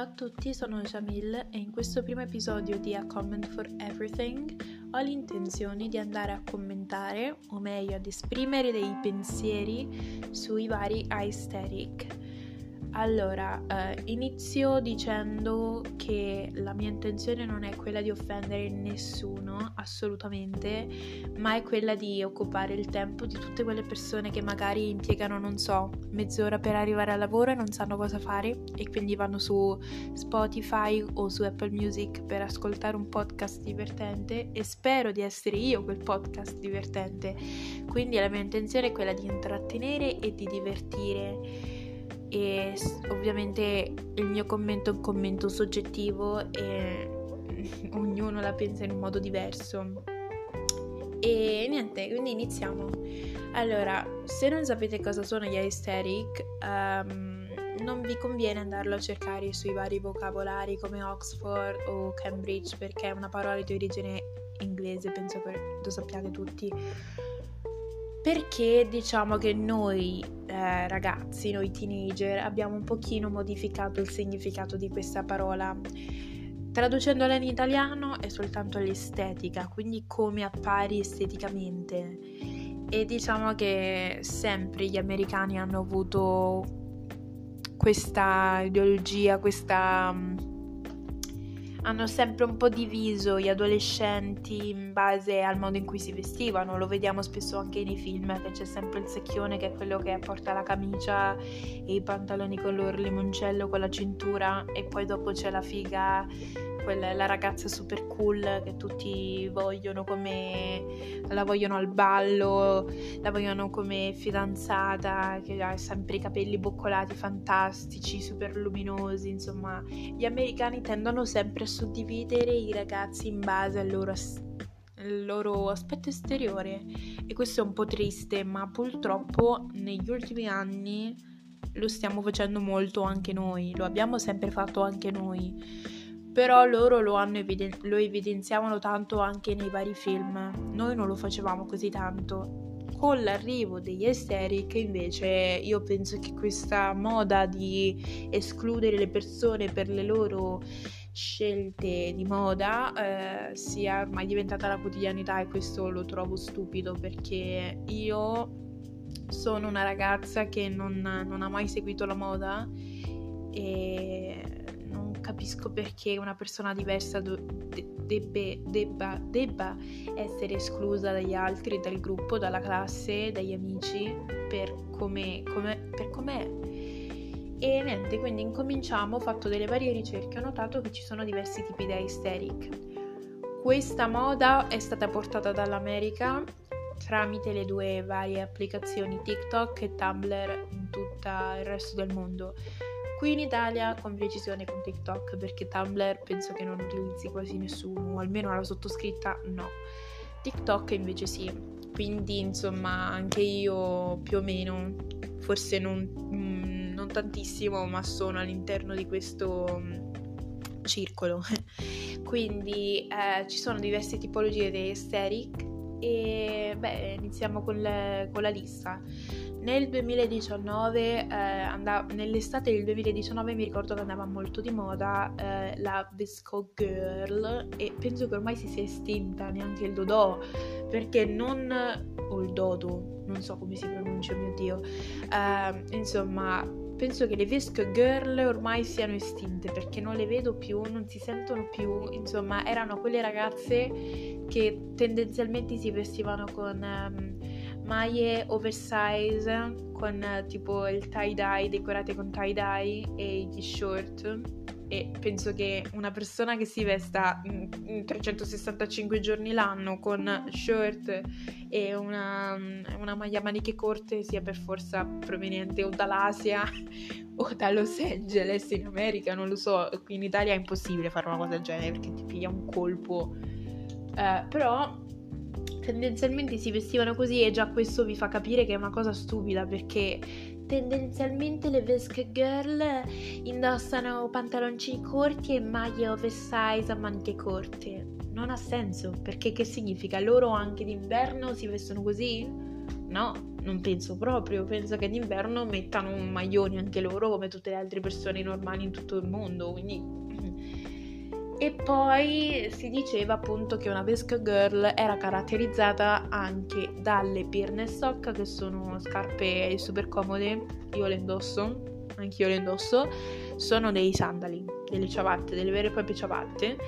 Ciao a tutti, sono Jamil e in questo primo episodio di A Comment for Everything ho l'intenzione di andare a commentare, o meglio ad esprimere dei pensieri sui vari aesthetic allora, eh, inizio dicendo che la mia intenzione non è quella di offendere nessuno, assolutamente, ma è quella di occupare il tempo di tutte quelle persone che magari impiegano, non so, mezz'ora per arrivare al lavoro e non sanno cosa fare e quindi vanno su Spotify o su Apple Music per ascoltare un podcast divertente e spero di essere io quel podcast divertente. Quindi la mia intenzione è quella di intrattenere e di divertire e ovviamente il mio commento è un commento soggettivo e ognuno la pensa in un modo diverso. E niente, quindi iniziamo. Allora, se non sapete cosa sono gli aesthetic, um, non vi conviene andarlo a cercare sui vari vocabolari come Oxford o Cambridge perché è una parola di origine inglese, penso che lo sappiate tutti perché diciamo che noi eh, ragazzi, noi teenager, abbiamo un pochino modificato il significato di questa parola. Traducendola in italiano è soltanto l'estetica, quindi come appari esteticamente. E diciamo che sempre gli americani hanno avuto questa ideologia, questa hanno sempre un po' diviso gli adolescenti in base al modo in cui si vestivano, lo vediamo spesso anche nei film che c'è sempre il secchione che è quello che porta la camicia e i pantaloni color limoncello con la cintura e poi dopo c'è la figa quella, la ragazza super cool che tutti vogliono come la vogliono al ballo, la vogliono come fidanzata, che ha sempre i capelli boccolati fantastici, super luminosi, insomma, gli americani tendono sempre a suddividere i ragazzi in base al loro il loro aspetto esteriore. E questo è un po' triste, ma purtroppo negli ultimi anni lo stiamo facendo molto anche noi, lo abbiamo sempre fatto anche noi però loro lo, eviden- lo evidenziavano tanto anche nei vari film, noi non lo facevamo così tanto. Con l'arrivo degli aesthetic invece io penso che questa moda di escludere le persone per le loro scelte di moda eh, sia ormai diventata la quotidianità e questo lo trovo stupido perché io sono una ragazza che non, non ha mai seguito la moda e capisco perché una persona diversa do- debbe, debba, debba essere esclusa dagli altri, dal gruppo, dalla classe, dagli amici, per come, come, per com'è. E niente, quindi incominciamo, ho fatto delle varie ricerche, ho notato che ci sono diversi tipi di aesthetic. Questa moda è stata portata dall'America tramite le due varie applicazioni TikTok e Tumblr in tutto il resto del mondo. Qui in Italia con precisione con TikTok perché Tumblr penso che non utilizzi quasi nessuno, almeno la sottoscritta no. TikTok invece sì, quindi insomma anche io più o meno, forse non, mm, non tantissimo, ma sono all'interno di questo mm, circolo. quindi eh, ci sono diverse tipologie di aesthetic e beh iniziamo con, le, con la lista. Nel 2019, eh, andava, nell'estate del 2019 mi ricordo che andava molto di moda eh, la Visco Girl e penso che ormai si sia estinta neanche il Dodò perché non... o il Dodo, non so come si pronuncia, mio Dio. Uh, insomma, penso che le Visco Girl ormai siano estinte perché non le vedo più, non si sentono più, insomma, erano quelle ragazze che tendenzialmente si vestivano con... Um, maglie oversize con tipo il tie-dye decorate con tie-dye e gli short e penso che una persona che si vesta 365 giorni l'anno con short e una, una maglia maniche corte sia per forza proveniente o dall'Asia o da Los Angeles in America, non lo so, qui in Italia è impossibile fare una cosa del genere perché ti piglia un colpo. Uh, però tendenzialmente si vestivano così e già questo vi fa capire che è una cosa stupida perché tendenzialmente le Vesk Girl indossano pantaloncini corti e maglie oversize a maniche corte. Non ha senso perché che significa? Loro anche d'inverno si vestono così? No, non penso proprio, penso che d'inverno mettano maglioni anche loro come tutte le altre persone normali in tutto il mondo, quindi... E poi si diceva appunto che una Vesca Girl era caratterizzata anche dalle pirne socca, che sono scarpe super comode, io le indosso, anch'io le indosso, sono dei sandali, delle ciabatte, delle vere e proprie ciabatte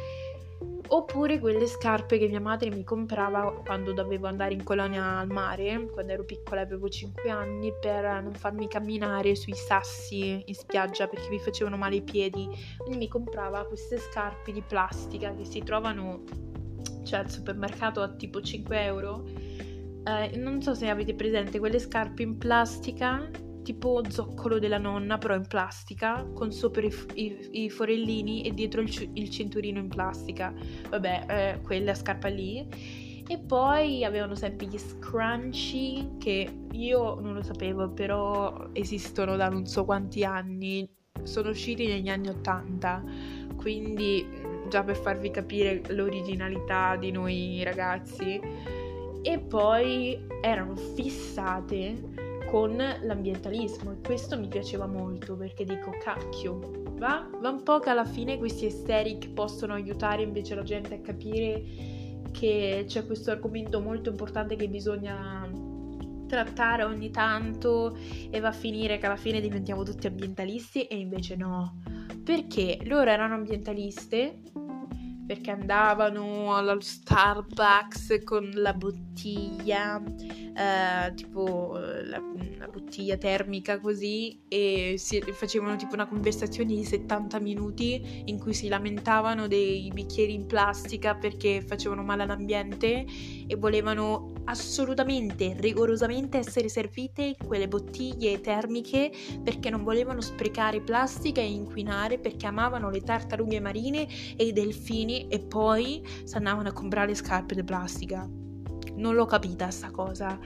Oppure quelle scarpe che mia madre mi comprava quando dovevo andare in colonia al mare, quando ero piccola, avevo 5 anni, per non farmi camminare sui sassi in spiaggia perché mi facevano male i piedi. Quindi mi comprava queste scarpe di plastica che si trovano cioè, al supermercato a tipo 5 euro. Eh, non so se avete presente quelle scarpe in plastica tipo zoccolo della nonna, però in plastica, con sopra i, i, i forellini e dietro il, il, cinturino in plastica. Vabbè, eh, quella scarpa lì. E poi avevano sempre gli scrunchie che io non lo sapevo, però esistono da non so quanti anni. Sono usciti negli anni 80, quindi già per farvi capire l'originalità di noi ragazzi. E poi erano fissate con l'ambientalismo e questo mi piaceva molto perché dico cacchio, va? Va un po' che alla fine questi aesthetic possono aiutare invece la gente a capire che c'è questo argomento molto importante che bisogna trattare ogni tanto e va a finire che alla fine diventiamo tutti ambientalisti e invece no. Perché loro erano ambientaliste perché andavano allo Starbucks con la bottiglia, eh, tipo la, la, bottiglia termica così, e si, facevano tipo una conversazione di 70 minuti in cui si lamentavano dei bicchieri in plastica perché facevano male all'ambiente e volevano assolutamente, rigorosamente essere servite quelle bottiglie termiche perché non volevano sprecare plastica e inquinare perché amavano le tartarughe marine e i delfini e poi si andavano a comprare scarpe di plastica. Non l'ho capita sta cosa.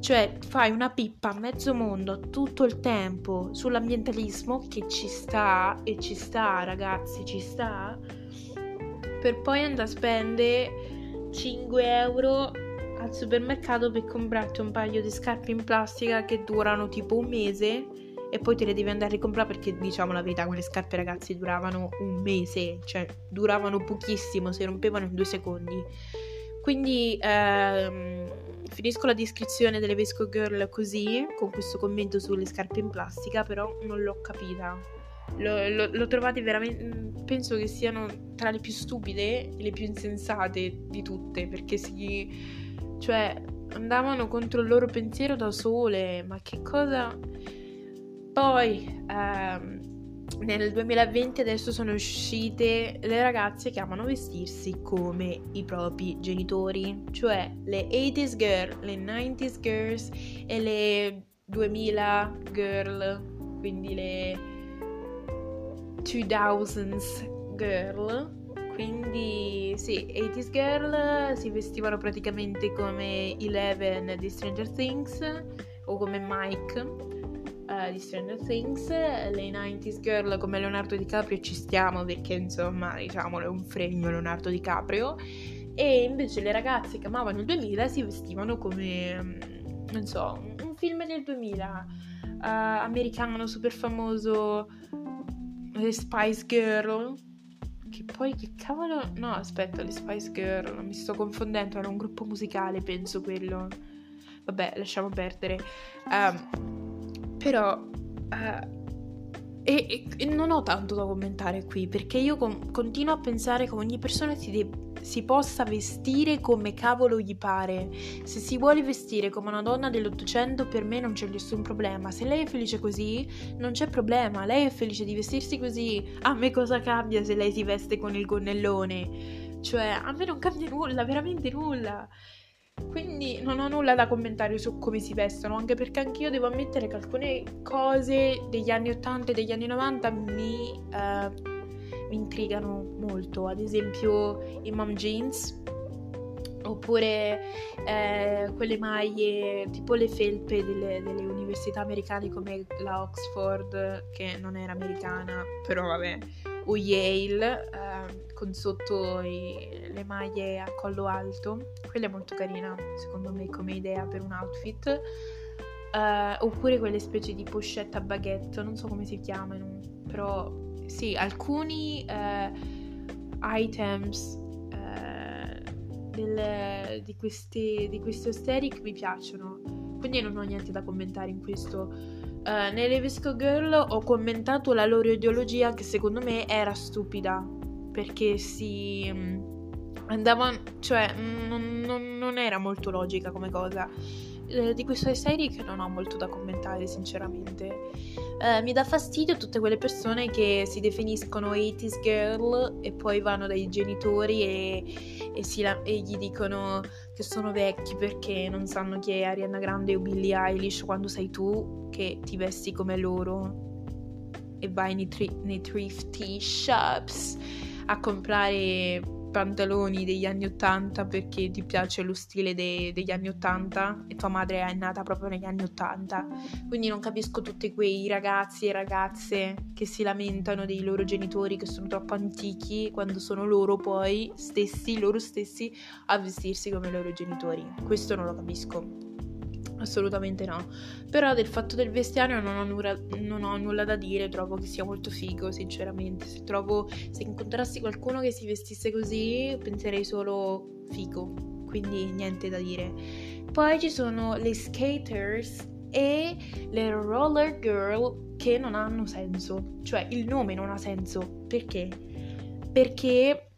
Cioè, fai una pippa a mezzo mondo tutto il tempo sull'ambientalismo che ci sta e ci sta, ragazzi, ci sta. Per poi andare a spendere 5 euro al supermercato per comprarti un paio di scarpe in plastica che durano tipo un mese e poi te le devi andare a ricomprare perché diciamo la verità quelle scarpe ragazzi duravano un mese cioè duravano pochissimo si rompevano in due secondi quindi ehm, finisco la descrizione delle Vesco Girl così con questo commento sulle scarpe in plastica però non l'ho capita. Lo, lo, lo trovate veramente penso che siano tra le più stupide e le più insensate di tutte perché si cioè andavano contro il loro pensiero da sole, ma che cosa... Poi ehm, nel 2020 adesso sono uscite le ragazze che amano vestirsi come i propri genitori, cioè le 80s girl, le 90s girls e le 2000 girl, quindi le 2000s girl. Quindi sì, 80s Girl si vestivano praticamente come Eleven di Stranger Things o come Mike uh, di Stranger Things. Le 90s Girl come Leonardo DiCaprio ci stiamo perché insomma diciamolo è un fregno Leonardo DiCaprio. E invece le ragazze che amavano il 2000 si vestivano come, mm, non so, un film del 2000 uh, americano super famoso, The Spice Girl che poi che cavolo. No, aspetta, le Spice Girl, mi sto confondendo, era un gruppo musicale, penso quello. Vabbè, lasciamo perdere. Um, però. Uh, e, e, non ho tanto da commentare qui perché io con, continuo a pensare che ogni persona si, de- si, possa vestire come cavolo gli pare. Se si vuole vestire come una donna dell'Ottocento, per me non c'è nessun problema. Se lei è felice così, non c'è problema. Lei è felice di vestirsi così. A me cosa cambia se lei si veste con il gonnellone? Cioè, a me non cambia nulla, veramente nulla. Quindi non ho nulla da commentare su come si vestono, anche perché anch'io devo ammettere che alcune cose degli anni 80 e degli anni 90 mi, eh, mi intrigano molto. Ad esempio i mom jeans, oppure eh, quelle maglie tipo le felpe delle, delle, università americane come la Oxford, che non era americana, però vabbè, o Yale. Eh, con sotto i, le maglie a collo alto. Quella è molto carina, secondo me, come idea per un outfit. uh, oppure quelle specie di pochette a baguette, non so come si chiamano, però sì, alcuni uh, items uh, del, di, questi, di questi aesthetic mi piacciono, quindi non ho niente da commentare in questo. Uh, nelle Visco Girl ho commentato la loro ideologia che secondo me era stupida perché si um, andavano, cioè non, non, non era molto logica come cosa eh, di queste serie che non ho molto da commentare sinceramente. Eh, mi dà fastidio tutte quelle persone che si definiscono 80s girl e poi vanno dai genitori e, e, la- e, gli dicono che sono vecchi perché non sanno chi è Ariana Grande o Billie Eilish quando sei tu che ti vesti come loro e vai nei, tri- nei thrifty shops a comprare pantaloni degli anni 80 perché ti piace lo stile de- degli anni 80 e tua madre è nata proprio negli anni 80. Quindi non capisco tutti quei ragazzi e ragazze che si lamentano dei loro genitori che sono troppo antichi quando sono loro poi stessi, loro stessi, a vestirsi come i loro genitori. Questo non lo capisco assolutamente no. Però del fatto del vestiario non ho, nulla, non ho, nulla, da dire, trovo che sia molto figo, sinceramente. Se trovo, se incontrassi qualcuno che si vestisse così, penserei solo figo, quindi niente da dire. Poi ci sono le skaters e le roller girl che non hanno senso, cioè il nome non ha senso. Perché? Perché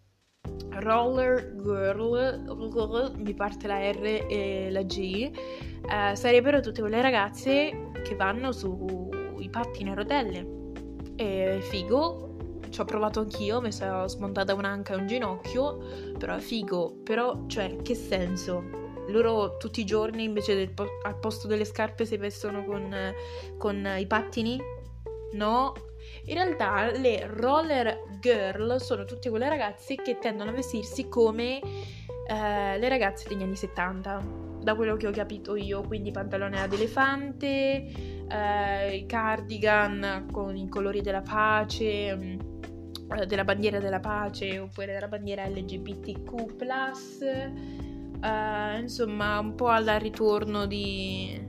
roller girl, mi parte la R e la G, eh, sarebbero tutte quelle ragazze che vanno sui pattini a rotelle. E figo, ci ho provato anch'io, mi sono smontata un'anca e un ginocchio, però figo, però cioè che senso? Loro tutti i giorni invece po- al posto delle scarpe si vestono con, con i pattini? No, in realtà le roller girl sono tutte quelle ragazze che tendono a vestirsi come eh, le ragazze degli anni 70, da quello che ho capito io, quindi pantalone ad elefante, eh, cardigan con i colori della pace, mm, eh, della bandiera della pace oppure della bandiera LGBTQ+, eh, insomma un po' al ritorno di,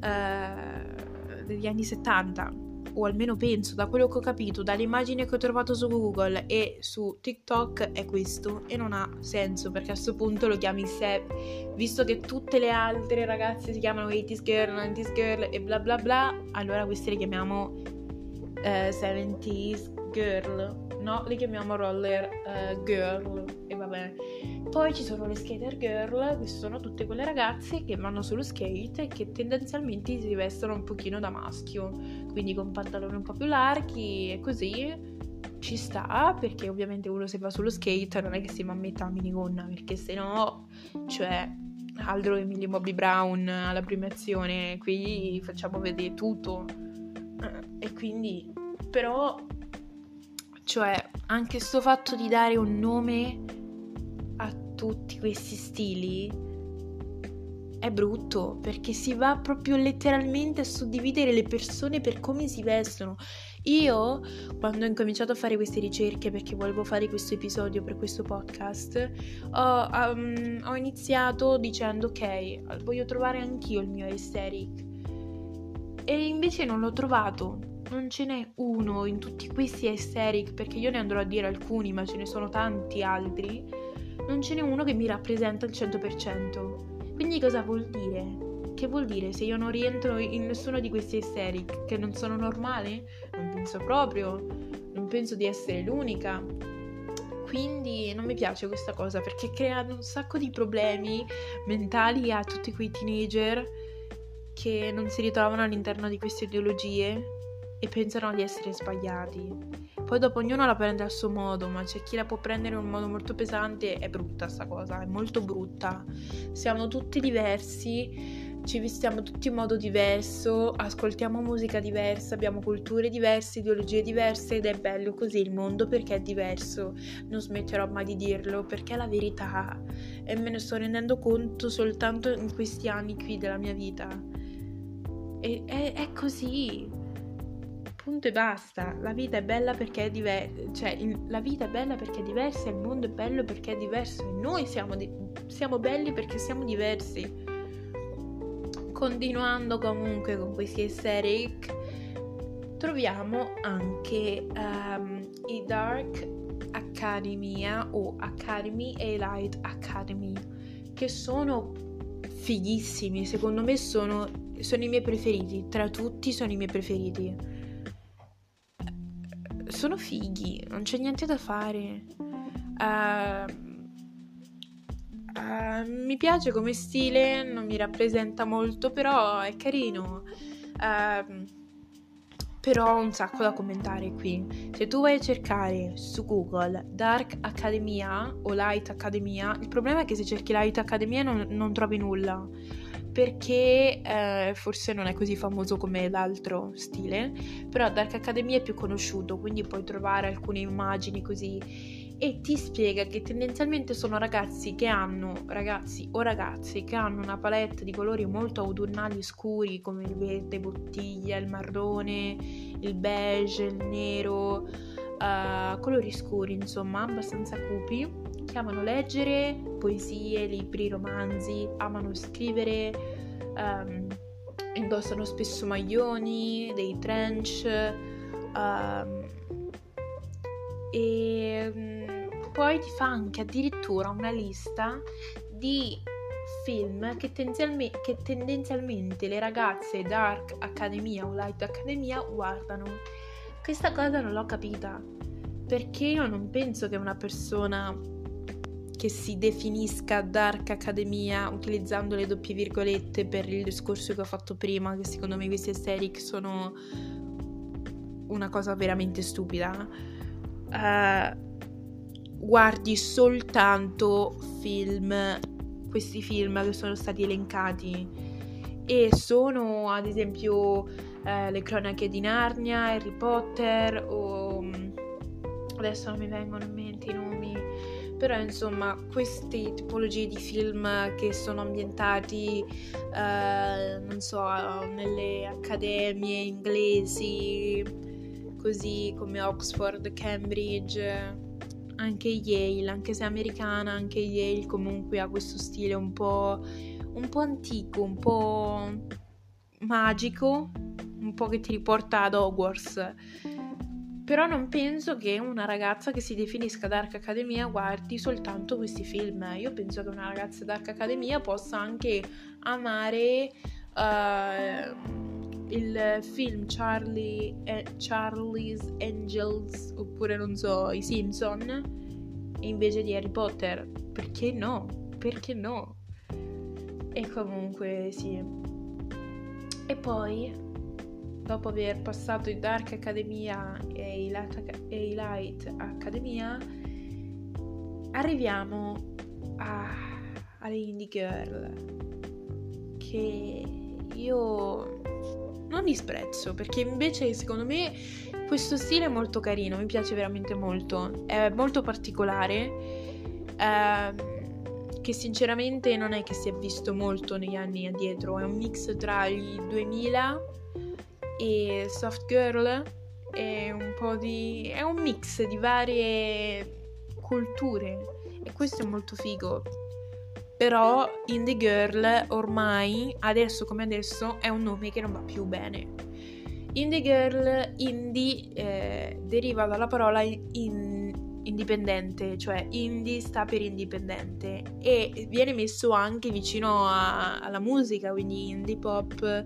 eh, degli anni 70 o almeno penso, da quello che ho capito, dalle immagini che ho trovato su Google e su TikTok, è questo. E non ha senso, perché a questo punto lo chiami Seb. Visto che tutte le altre ragazze si chiamano 80s girl, 90s girl e bla bla bla, allora queste le chiamiamo eh, 70s girl. No, le chiamiamo roller uh, girl. Vabbè. Poi ci sono le skater girl, che sono tutte quelle ragazze che vanno sullo skate e che tendenzialmente si vestono un pochino da maschio, quindi con pantaloni un po' più larghi e così ci sta, perché ovviamente uno se va sullo skate non è che si va a metà minigonna, perché se no, cioè, altro Emily Bobby Brown alla premiazione, qui facciamo vedere tutto. Eh, e quindi, però, cioè, anche sto fatto di dare un nome tutti questi stili è brutto perché si va proprio letteralmente a suddividere le persone per come si vestono. Io, quando ho incominciato a fare queste ricerche, perché volevo fare questo episodio per questo podcast, ho, um, ho iniziato dicendo ok, voglio trovare anch'io il mio aesthetic. E invece non l'ho trovato. Non ce n'è uno in tutti questi aesthetic, perché io ne andrò a dire alcuni, ma ce ne sono tanti altri non ce n'è uno che mi rappresenta al 100%. Quindi cosa vuol dire? Che vuol dire se io non rientro in nessuno di questi aesthetic che non sono normali? Non penso proprio, non penso di essere l'unica. Quindi non mi piace questa cosa perché crea un sacco di problemi mentali a tutti quei teenager che non si ritrovano all'interno di queste ideologie e pensano di essere sbagliati. Poi dopo ognuno la prende al suo modo, ma c'è chi la può prendere in un modo molto pesante. È brutta sta cosa, è molto brutta. Siamo tutti diversi, ci vestiamo tutti in modo diverso, ascoltiamo musica diversa, abbiamo culture diverse, ideologie diverse ed è bello così il mondo perché è diverso. Non smetterò mai di dirlo perché è la verità e me ne sto rendendo conto soltanto in questi anni qui della mia vita. E è, è così punto e basta. La vita è bella perché è diversa, cioè il, la vita è bella perché è diversa, il mondo è bello perché è diverso e noi siamo, di- siamo belli perché siamo diversi. continuando comunque con questi aesthetic, troviamo anche um, i Dark Academia o Academy e Light Academy, che sono fighissimi, secondo me sono, sono i miei preferiti, tra tutti sono i miei preferiti. Sono fighi, non c'è niente da fare. Uh, Uh, mi piace come stile, non mi rappresenta molto, però è carino. Uh, però ho un sacco da commentare qui. Se tu vai a cercare su Google Dark Academia o Light Academia, il problema è che se cerchi Light Academia non, non trovi nulla perché eh, forse non è così famoso come l'altro stile, però Dark Academia è più conosciuto, quindi puoi trovare alcune immagini così. E ti spiega che tendenzialmente sono ragazzi che hanno, ragazzi o ragazze che hanno una palette di colori molto autunnali scuri come il verde bottiglia, il marrone, il beige, il nero, uh, colori scuri insomma, abbastanza cupi, che amano leggere poesie, libri, romanzi, amano scrivere, um, indossano spesso maglioni, dei trench. Um, e mm, poi ti fa anche addirittura una lista di film che, tendenzialme- che tendenzialmente le ragazze Dark Academia o Light Academia guardano. Questa cosa non l'ho capita perché io non penso che una persona che si definisca Dark Academia utilizzando le doppie virgolette per il discorso che ho fatto prima, che secondo me questi aesthetic sono una cosa veramente stupida. Uh, guardi soltanto film, questi film che sono stati elencati. E sono ad esempio uh, le cronache di Narnia, Harry Potter o mm, adesso non mi vengono in mente i nomi però insomma queste tipologie di film che sono ambientati uh, non so nelle accademie inglesi così come Oxford, Cambridge, anche Yale, anche se americana, anche Yale comunque ha questo stile un po', un po' antico, un po' magico, un po' che ti riporta ad Hogwarts. Però non penso che una ragazza che si definisca Dark Academia guardi soltanto questi film. Io penso che una ragazza Dark Academia possa anche amare uh, il film Charlie, eh, Charlie's Angels oppure non so i Simpson invece di Harry Potter perché no? perché no? e comunque sì e poi dopo aver passato i Dark Academia e i Light, Academia arriviamo a, alle Indie Girl che io non disprezzo, perché invece secondo me questo stile è molto carino, mi piace veramente molto, è molto particolare, ehm, che sinceramente non è che si è visto molto negli anni addietro, è un mix tra i 2000 e Soft Girl, è un po' di... è un mix di varie culture e questo è molto figo però Indie Girl ormai, adesso come adesso, è un nome che non va più bene. Indie Girl, indie eh, deriva dalla parola in, indipendente, cioè indie sta per indipendente e viene messo anche vicino a, alla musica, quindi indie pop,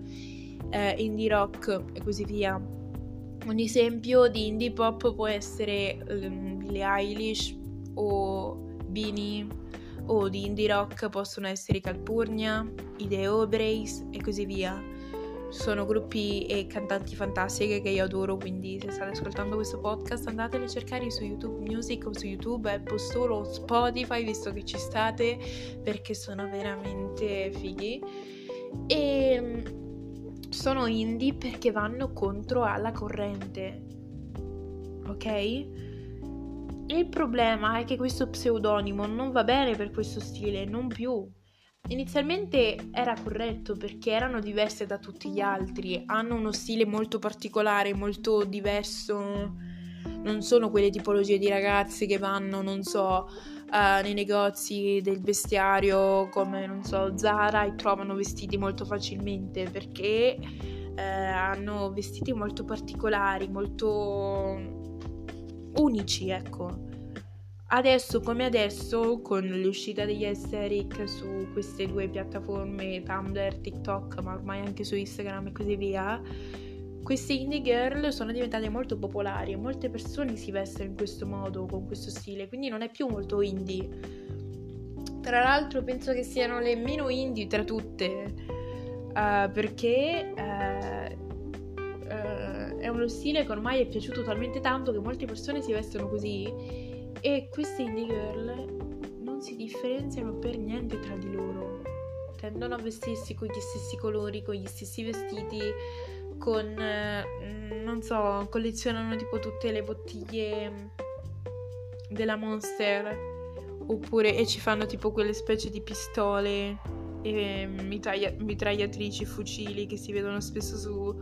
eh, indie rock e così via. Un esempio di indie pop può essere um, Billie Eilish o Beanie o di indie rock possono essere Calpurnia, i The Obrays e così via. Sono gruppi e cantanti fantastiche che io adoro, quindi se state ascoltando questo podcast andateli a cercare su YouTube Music o su YouTube, Apple Store o Spotify, visto che ci state, perché sono veramente fighi. E mm, sono indie perché vanno contro alla corrente, ok? Il problema è che questo pseudonimo non va bene per questo stile, non più. Inizialmente era corretto perché erano diverse da tutti gli altri, hanno uno stile molto particolare, molto diverso. Non sono quelle tipologie di ragazze che vanno, non so, uh, nei negozi del vestiario come, non so, Zara e trovano vestiti molto facilmente perché uh, hanno vestiti molto particolari, molto unici, ecco. Adesso come adesso, con l'uscita degli aesthetic su queste due piattaforme, Tumblr, TikTok, ma ormai anche su Instagram e così via, queste indie girl sono diventate molto popolari e molte persone si vestono in questo modo, con questo stile, quindi non è più molto indie. Tra l'altro penso che siano le meno indie tra tutte, uh, perché uh, uh, è uno stile che ormai è piaciuto talmente tanto che molte persone si vestono così e queste indie girl non si differenziano per niente tra di loro. Tendono a vestirsi con gli stessi colori, con gli stessi vestiti, con, mm, non so, collezionano tipo tutte le bottiglie della Monster oppure e ci fanno tipo quelle specie di pistole e mitraglia- mitragliatrici, fucili che si vedono spesso su,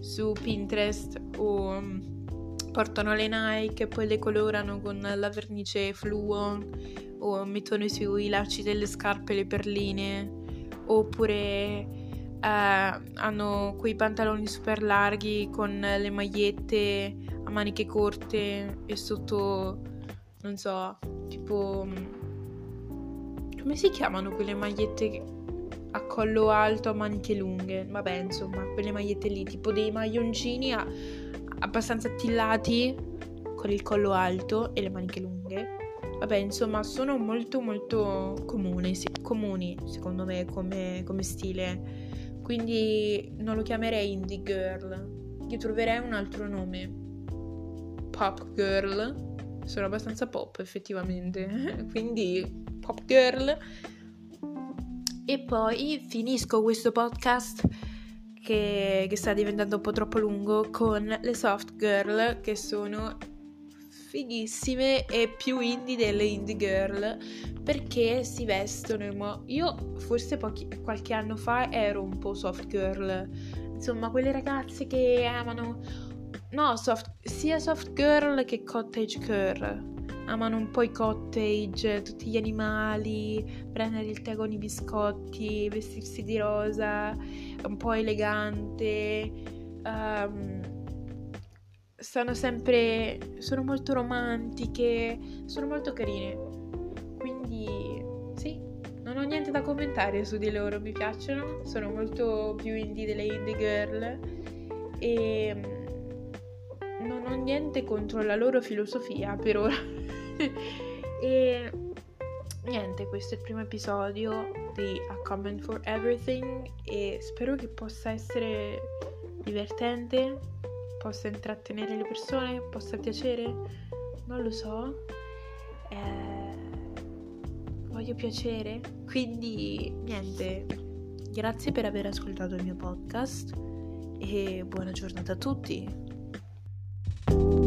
su Pinterest o portano le Nike e poi le colorano con la vernice fluo o mettono sui lacci delle scarpe le perline oppure eh, hanno quei pantaloni super larghi con le magliette a maniche corte e sotto non so tipo come si chiamano quelle magliette a collo alto a maniche lunghe vabbè insomma quelle magliette lì tipo dei maglioncini a abbastanza attillati con il collo alto e le maniche lunghe. Vabbè, insomma, sono molto molto comuni, sì, comuni secondo me come, come stile. Quindi non lo chiamerei indie girl. Gli troverei un altro nome. Pop girl. Sono abbastanza pop effettivamente. Quindi pop girl. E poi finisco questo podcast che, che sta diventando un po' troppo lungo con le soft girl che sono fighissime e più indie delle indie girl perché si vestono in modo... Io forse pochi, qualche anno fa ero un po' soft girl, insomma quelle ragazze che amano... No, soft, sia soft girl che cottage girl amano un po' i cottage, tutti gli animali, prendere il tè con i biscotti, vestirsi di rosa, un po' elegante. Um, sono sempre. sono molto romantiche, sono molto carine. Quindi, sì, non ho niente da commentare su di loro, mi piacciono, sono molto più indie delle indie girl. E non ho niente contro la loro filosofia per ora. e niente, questo è il primo episodio di A Comment for Everything e spero che possa essere divertente, possa intrattenere le persone, possa piacere, non lo so. Eh, voglio piacere, quindi niente, grazie per aver ascoltato il mio podcast e buona giornata a tutti.